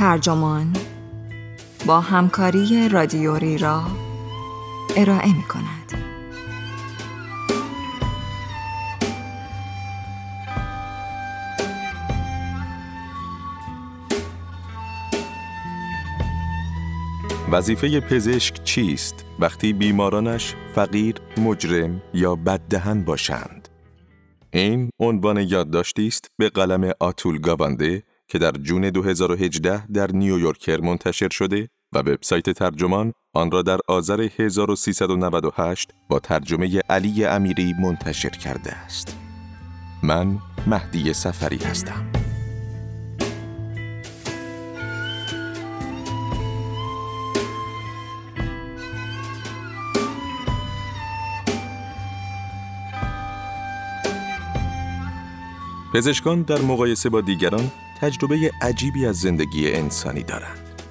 ترجمان با همکاری رادیوری را ارائه می کند. وظیفه پزشک چیست وقتی بیمارانش فقیر، مجرم یا بددهن باشند؟ این عنوان یادداشتی است به قلم آتول گاوانده که در جون 2018 در نیویورکر منتشر شده و وبسایت ترجمان آن را در آذر 1398 با ترجمه علی امیری منتشر کرده است. من مهدی سفری هستم. پزشکان در مقایسه با دیگران تجربه عجیبی از زندگی انسانی دارند.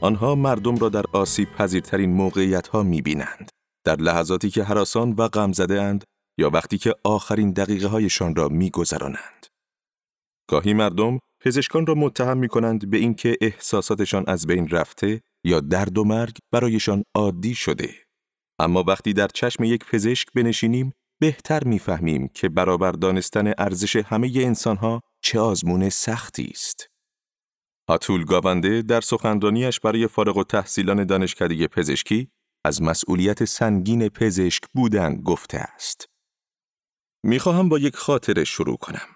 آنها مردم را در آسیب پذیرترین موقعیت ها می بینند. در لحظاتی که حراسان و غم زده اند یا وقتی که آخرین دقیقه هایشان را می گذرانند. گاهی مردم پزشکان را متهم می کنند به اینکه احساساتشان از بین رفته یا درد و مرگ برایشان عادی شده. اما وقتی در چشم یک پزشک بنشینیم بهتر می‌فهمیم که برابر دانستن ارزش همه انسانها چه آزمون سختی است. آتول گاونده در سخنرانیش برای فارغ و تحصیلان دانشکده پزشکی از مسئولیت سنگین پزشک بودن گفته است. می‌خواهم با یک خاطره شروع کنم.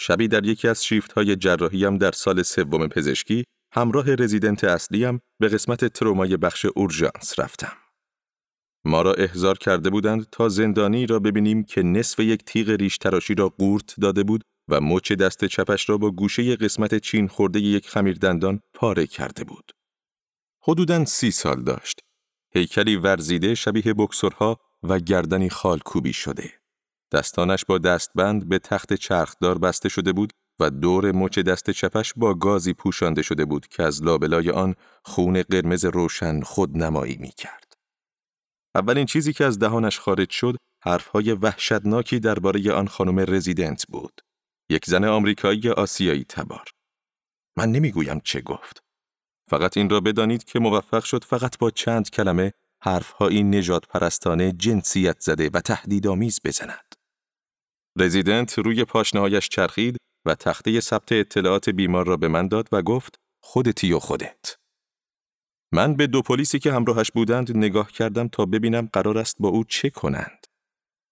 شبی در یکی از شیفت های جراحیم در سال سوم پزشکی همراه رزیدنت اصلیم به قسمت ترومای بخش اورژانس رفتم. ما را احضار کرده بودند تا زندانی را ببینیم که نصف یک تیغ ریش تراشی را قورت داده بود و مچ دست چپش را با گوشه قسمت چین خورده یک خمیر دندان پاره کرده بود. حدوداً سی سال داشت. هیکلی ورزیده شبیه بکسورها و گردنی خالکوبی شده. دستانش با دستبند به تخت چرخدار بسته شده بود و دور مچ دست چپش با گازی پوشانده شده بود که از لابلای آن خون قرمز روشن خود نمایی می کرد. اولین چیزی که از دهانش خارج شد حرفهای وحشتناکی درباره آن خانم رزیدنت بود. یک زن آمریکایی آسیایی تبار. من نمی‌گویم چه گفت. فقط این را بدانید که موفق شد فقط با چند کلمه حرفهایی نجات پرستانه جنسیت زده و تهدیدآمیز بزند. رزیدنت روی پاشنهایش چرخید و تخته ثبت اطلاعات بیمار را به من داد و گفت خودتی و خودت. من به دو پلیسی که همراهش بودند نگاه کردم تا ببینم قرار است با او چه کنند.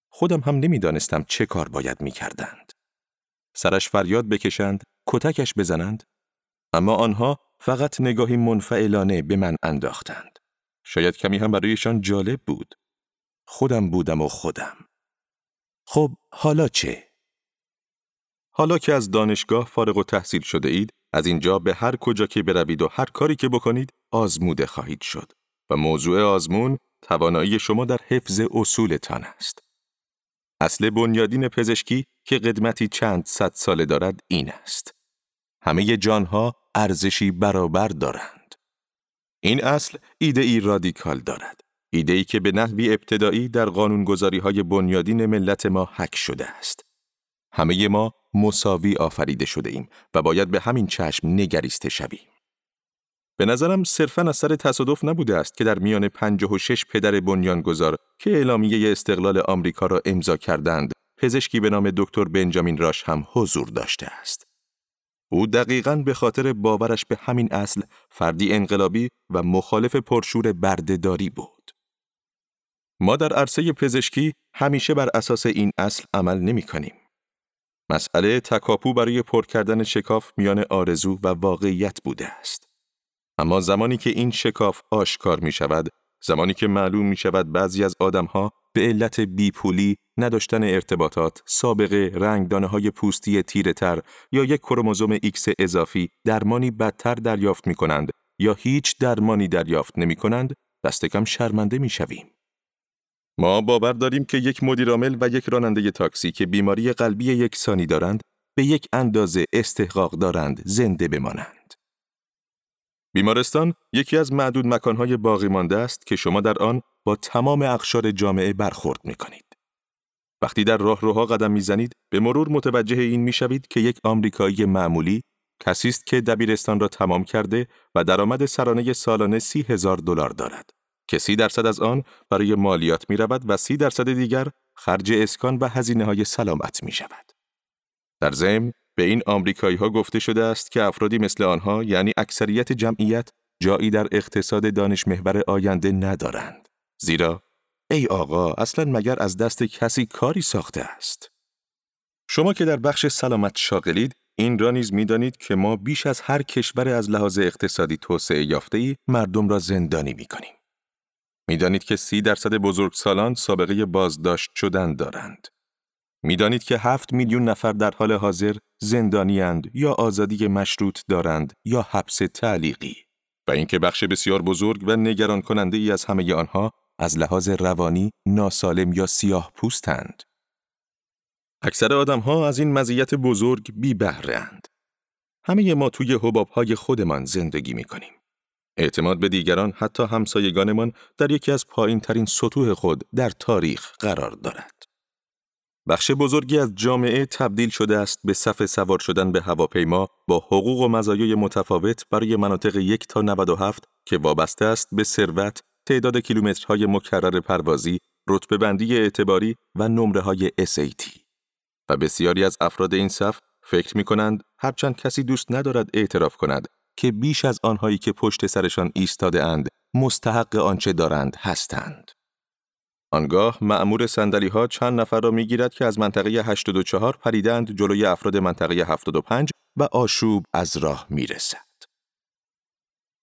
خودم هم نمی‌دانستم چه کار باید می کردند. سرش فریاد بکشند، کتکش بزنند. اما آنها فقط نگاهی منفعلانه به من انداختند. شاید کمی هم برایشان جالب بود. خودم بودم و خودم. خب حالا چه؟ حالا که از دانشگاه فارغ و تحصیل شده اید، از اینجا به هر کجا که بروید و هر کاری که بکنید آزموده خواهید شد و موضوع آزمون توانایی شما در حفظ اصولتان است. اصل بنیادین پزشکی که قدمتی چند صد ساله دارد این است. همه جانها ارزشی برابر دارند. این اصل ایده ای رادیکال دارد. ایده ای که به نحوی ابتدایی در قانونگذاری های بنیادین ملت ما حک شده است. همه ما مساوی آفریده شده ایم و باید به همین چشم نگریسته شویم. به نظرم صرفا از سر تصادف نبوده است که در میان و شش پدر بنیانگذار که اعلامیه استقلال آمریکا را امضا کردند، پزشکی به نام دکتر بنجامین راش هم حضور داشته است. او دقیقا به خاطر باورش به همین اصل فردی انقلابی و مخالف پرشور بردهداری بود. ما در عرصه پزشکی همیشه بر اساس این اصل عمل نمی کنیم. مسئله تکاپو برای پر کردن شکاف میان آرزو و واقعیت بوده است. اما زمانی که این شکاف آشکار می شود، زمانی که معلوم می شود بعضی از آدمها به علت بیپولی، نداشتن ارتباطات، سابقه، رنگدانه های پوستی تیره تر یا یک کروموزوم ایکس اضافی درمانی بدتر دریافت می کنند یا هیچ درمانی دریافت نمی کنند، دست کم شرمنده می شویم. ما باور داریم که یک مدیرعامل و یک راننده تاکسی که بیماری قلبی یکسانی دارند به یک اندازه استحقاق دارند زنده بمانند. بیمارستان یکی از معدود مکانهای باقی مانده است که شما در آن با تمام اقشار جامعه برخورد می کنید. وقتی در راهروها قدم می‌زنید به مرور متوجه این می‌شوید که یک آمریکایی معمولی کسی است که دبیرستان را تمام کرده و درآمد سرانه سالانه سی هزار دلار دارد که سی درصد از آن برای مالیات می رود و سی درصد دیگر خرج اسکان و هزینه های سلامت می شود. در ضمن به این آمریکایی ها گفته شده است که افرادی مثل آنها یعنی اکثریت جمعیت جایی در اقتصاد دانش محور آینده ندارند. زیرا ای آقا اصلا مگر از دست کسی کاری ساخته است. شما که در بخش سلامت شاغلید این را نیز می‌دانید که ما بیش از هر کشور از لحاظ اقتصادی توسعه یافته ای مردم را زندانی می کنیم. می‌دانید که سی درصد بزرگسالان سابقه بازداشت شدن دارند. می‌دانید که هفت میلیون نفر در حال حاضر زندانیاند یا آزادی مشروط دارند یا حبس تعلیقی و اینکه بخش بسیار بزرگ و نگران کننده ای از همه آنها از لحاظ روانی ناسالم یا سیاه پوستند. اکثر آدم ها از این مزیت بزرگ بی بهره‌اند. همه ما توی حباب های خودمان زندگی می کنیم. اعتماد به دیگران حتی همسایگانمان در یکی از پایین ترین سطوح خود در تاریخ قرار دارد. بخش بزرگی از جامعه تبدیل شده است به صف سوار شدن به هواپیما با حقوق و مزایای متفاوت برای مناطق یک تا 97 که وابسته است به ثروت، تعداد کیلومترهای مکرر پروازی، رتبه بندی اعتباری و نمره های SAT. و بسیاری از افراد این صف فکر می کنند هرچند کسی دوست ندارد اعتراف کند که بیش از آنهایی که پشت سرشان ایستاده اند مستحق آنچه دارند هستند. آنگاه معمور سندلی ها چند نفر را می گیرد که از منطقه 84 پریدند جلوی افراد منطقه 75 و آشوب از راه می رسد.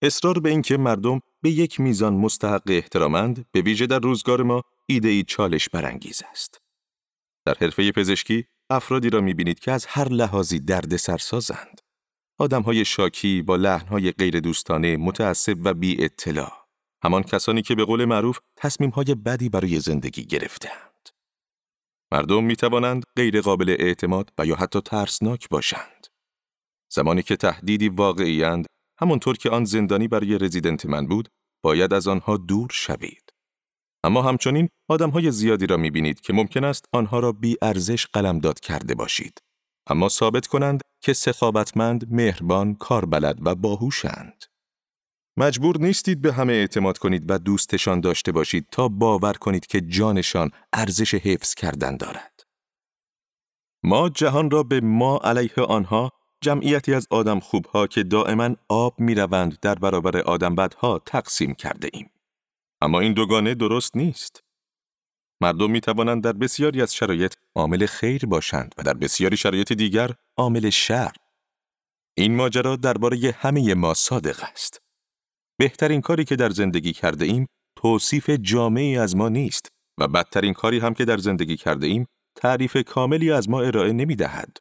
اصرار به اینکه مردم به یک میزان مستحق احترامند به ویژه در روزگار ما ایده ای چالش برانگیز است. در حرفه پزشکی افرادی را می‌بینید که از هر لحاظی درد سرسازند. های شاکی با لحنهای غیر دوستانه، متعصب و بی اطلاع. همان کسانی که به قول معروف های بدی برای زندگی گرفتهاند. مردم می توانند غیر قابل اعتماد و یا حتی ترسناک باشند. زمانی که تهدیدی واقعی اند، همانطور که آن زندانی برای رزیدنت من بود، باید از آنها دور شوید. اما همچنین های زیادی را می بینید که ممکن است آنها را بی ارزش قلمداد کرده باشید. اما ثابت کنند که سخاوتمند، مهربان، کاربلد و باهوشند. مجبور نیستید به همه اعتماد کنید و دوستشان داشته باشید تا باور کنید که جانشان ارزش حفظ کردن دارد. ما جهان را به ما علیه آنها جمعیتی از آدم خوبها که دائما آب می روند در برابر آدم بدها تقسیم کرده ایم. اما این دوگانه درست نیست. مردم می توانند در بسیاری از شرایط عامل خیر باشند و در بسیاری شرایط دیگر عامل شر. این ماجرا درباره همه ما صادق است. بهترین کاری که در زندگی کرده ایم توصیف جامعی از ما نیست و بدترین کاری هم که در زندگی کرده ایم تعریف کاملی از ما ارائه نمی دهد.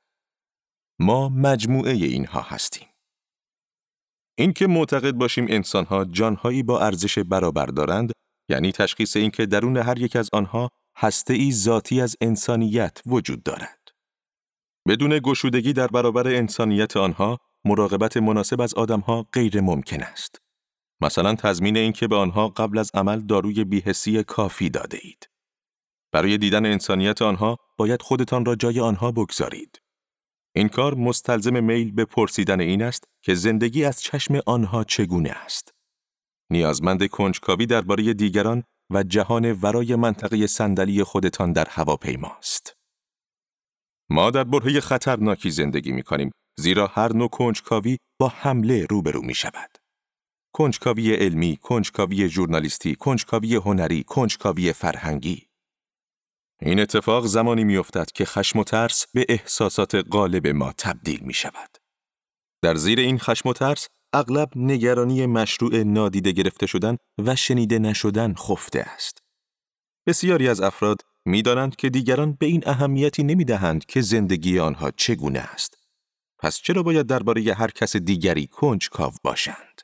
ما مجموعه اینها هستیم. اینکه معتقد باشیم انسانها جانهایی با ارزش برابر دارند یعنی تشخیص اینکه درون هر یک از آنها هسته ای ذاتی از انسانیت وجود دارد. بدون گشودگی در برابر انسانیت آنها مراقبت مناسب از آدمها غیر ممکن است. مثلا تضمین اینکه به آنها قبل از عمل داروی بیهسی کافی داده اید. برای دیدن انسانیت آنها باید خودتان را جای آنها بگذارید. این کار مستلزم میل به پرسیدن این است که زندگی از چشم آنها چگونه است. نیازمند کنجکاوی درباره دیگران و جهان ورای منطقه صندلی خودتان در هواپیماست. ما در برهه خطرناکی زندگی می کنیم زیرا هر نوع کنجکاوی با حمله روبرو می شود. کنجکاوی علمی، کنجکاوی ژورنالیستی، کنجکاوی هنری، کنجکاوی فرهنگی. این اتفاق زمانی میافتد که خشم و ترس به احساسات غالب ما تبدیل می شود. در زیر این خشم و ترس اغلب نگرانی مشروع نادیده گرفته شدن و شنیده نشدن خفته است. بسیاری از افراد می‌دانند که دیگران به این اهمیتی نمی دهند که زندگی آنها چگونه است. پس چرا باید درباره هر کس دیگری کنجکاو باشند؟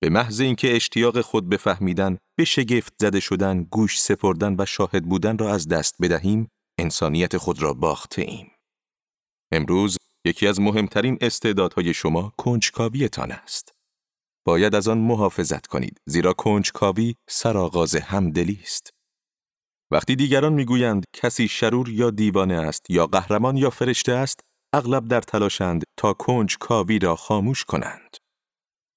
به محض اینکه اشتیاق خود بفهمیدن، به شگفت زده شدن، گوش سپردن و شاهد بودن را از دست بدهیم، انسانیت خود را باخته ایم. امروز یکی از مهمترین استعدادهای شما کنجکاویتان است. باید از آن محافظت کنید زیرا کنجکاوی سرآغاز همدلی است. وقتی دیگران می‌گویند کسی شرور یا دیوانه است یا قهرمان یا فرشته است، اغلب در تلاشند تا کنج کاوی را خاموش کنند.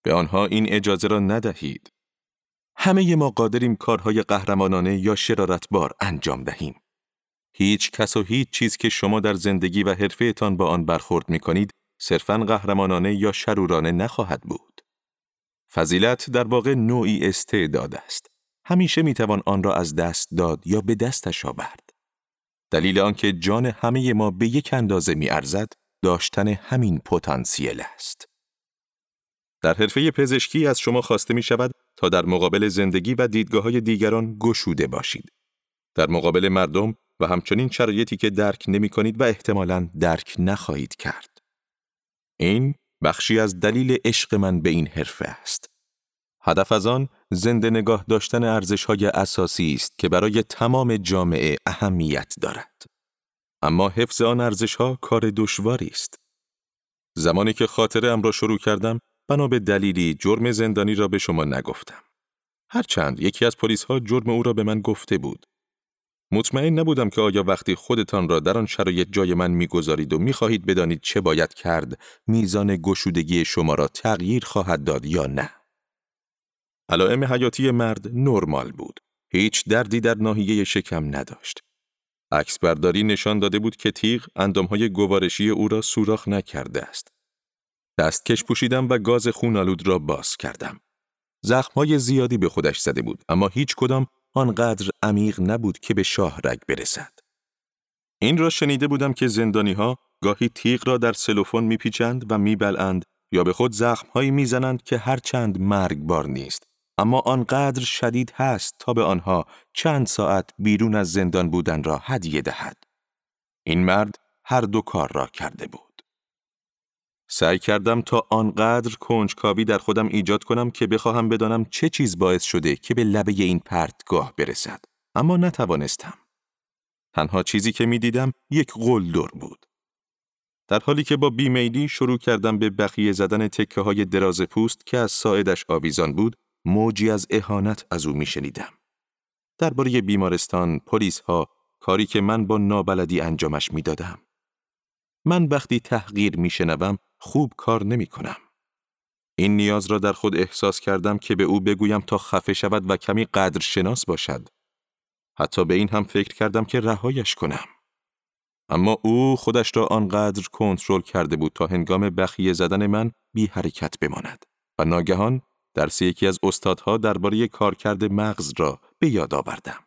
به آنها این اجازه را ندهید. همه ما قادریم کارهای قهرمانانه یا شرارتبار انجام دهیم. هیچ کس و هیچ چیز که شما در زندگی و حرفهتان با آن برخورد می کنید صرفاً قهرمانانه یا شرورانه نخواهد بود. فضیلت در واقع نوعی استعداد است. همیشه می توان آن را از دست داد یا به دستش آورد. دلیل آنکه جان همه ما به یک اندازه می ارزد داشتن همین پتانسیل است. در حرفه پزشکی از شما خواسته می شود تا در مقابل زندگی و دیدگاه های دیگران گشوده باشید. در مقابل مردم و همچنین شرایطی که درک نمی کنید و احتمالاً درک نخواهید کرد. این بخشی از دلیل عشق من به این حرفه است. هدف از آن زنده نگاه داشتن ارزش های اساسی است که برای تمام جامعه اهمیت دارد. اما حفظ آن ارزش ها کار دشواری است. زمانی که خاطره ام را شروع کردم، بنا به دلیلی جرم زندانی را به شما نگفتم. هرچند یکی از پلیس ها جرم او را به من گفته بود. مطمئن نبودم که آیا وقتی خودتان را در آن شرایط جای من می‌گذارید و می‌خواهید بدانید چه باید کرد میزان گشودگی شما را تغییر خواهد داد یا نه. علائم حیاتی مرد نرمال بود. هیچ دردی در ناحیه شکم نداشت. عکس برداری نشان داده بود که تیغ اندامهای گوارشی او را سوراخ نکرده است. دستکش پوشیدم و گاز خونالود را باز کردم. زخمهای زیادی به خودش زده بود اما هیچ کدام آنقدر عمیق نبود که به شاه رگ برسد. این را شنیده بودم که زندانی ها گاهی تیغ را در سلوفون میپیچند و میبلند یا به خود زخمهایی می‌زنند که هرچند مرگبار نیست اما آنقدر شدید هست تا به آنها چند ساعت بیرون از زندان بودن را هدیه دهد. این مرد هر دو کار را کرده بود. سعی کردم تا آنقدر کنجکاوی در خودم ایجاد کنم که بخواهم بدانم چه چیز باعث شده که به لبه این پرتگاه برسد. اما نتوانستم. تنها چیزی که می دیدم یک قلدر بود. در حالی که با بیمیلی شروع کردم به بخیه زدن تکه های دراز پوست که از ساعدش آویزان بود، موجی از اهانت از او می شنیدم. درباره بیمارستان، پلیس ها، کاری که من با نابلدی انجامش می دادم. من وقتی تحقیر می شنوم خوب کار نمی کنم. این نیاز را در خود احساس کردم که به او بگویم تا خفه شود و کمی قدر شناس باشد. حتی به این هم فکر کردم که رهایش کنم. اما او خودش را آنقدر کنترل کرده بود تا هنگام بخیه زدن من بی حرکت بماند و ناگهان درس یکی از استادها درباره کارکرد مغز را به یاد آوردم.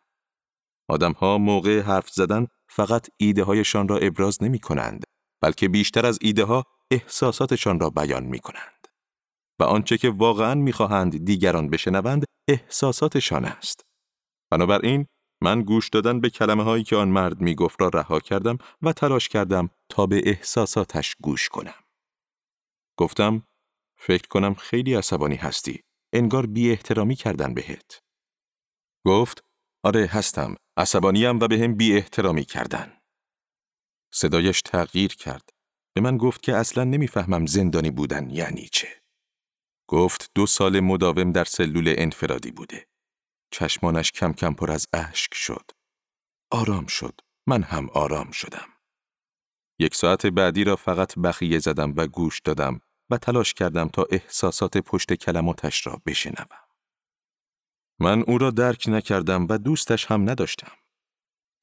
آدمها موقع حرف زدن فقط ایده هایشان را ابراز نمی کنند بلکه بیشتر از ایده ها احساساتشان را بیان می کنند. و آنچه که واقعا می‌خواهند دیگران بشنوند احساساتشان است. بنابراین من گوش دادن به کلمه هایی که آن مرد می گفت را رها کردم و تلاش کردم تا به احساساتش گوش کنم. گفتم فکر کنم خیلی عصبانی هستی. انگار بی احترامی کردن بهت. گفت آره هستم. عصبانیم و به هم بی احترامی کردن. صدایش تغییر کرد. به من گفت که اصلا نمی‌فهمم زندانی بودن یعنی چه. گفت دو سال مداوم در سلول انفرادی بوده. چشمانش کم کم پر از اشک شد. آرام شد. من هم آرام شدم. یک ساعت بعدی را فقط بخیه زدم و گوش دادم و تلاش کردم تا احساسات پشت کلماتش را بشنوم. من او را درک نکردم و دوستش هم نداشتم.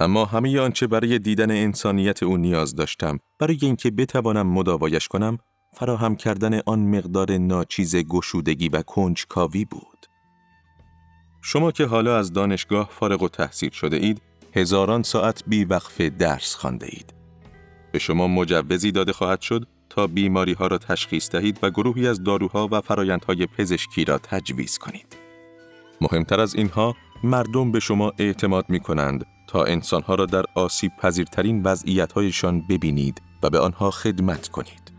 اما همه آنچه برای دیدن انسانیت او نیاز داشتم برای اینکه بتوانم مداوایش کنم فراهم کردن آن مقدار ناچیز گشودگی و کنجکاوی بود. شما که حالا از دانشگاه فارغ و تحصیل شده اید، هزاران ساعت بی وقف درس خانده اید. به شما مجوزی داده خواهد شد تا بیماری ها را تشخیص دهید و گروهی از داروها و فرایندهای پزشکی را تجویز کنید. مهمتر از اینها، مردم به شما اعتماد می کنند تا انسانها را در آسیب پذیرترین وضعیتهایشان ببینید و به آنها خدمت کنید.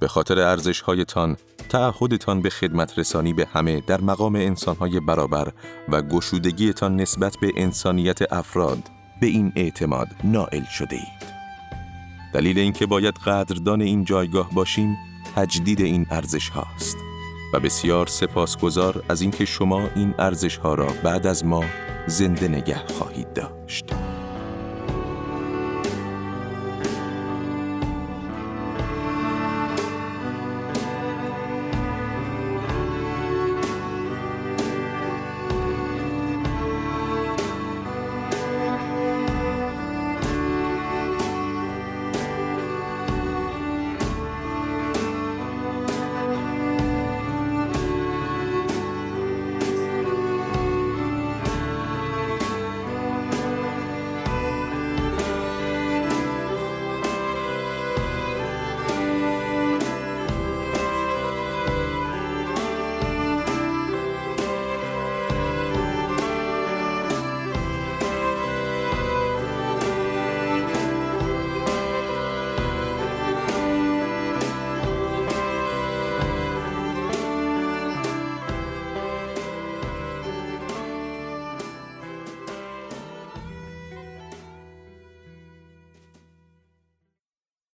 به خاطر ارزش هایتان، تعهدتان به خدمت رسانی به همه در مقام انسانهای برابر و گشودگیتان نسبت به انسانیت افراد به این اعتماد نائل شده اید. دلیل اینکه باید قدردان این جایگاه باشیم تجدید این ارزش هاست و بسیار سپاسگزار از اینکه شما این ارزش ها را بعد از ما زنده نگه خواهید داشت.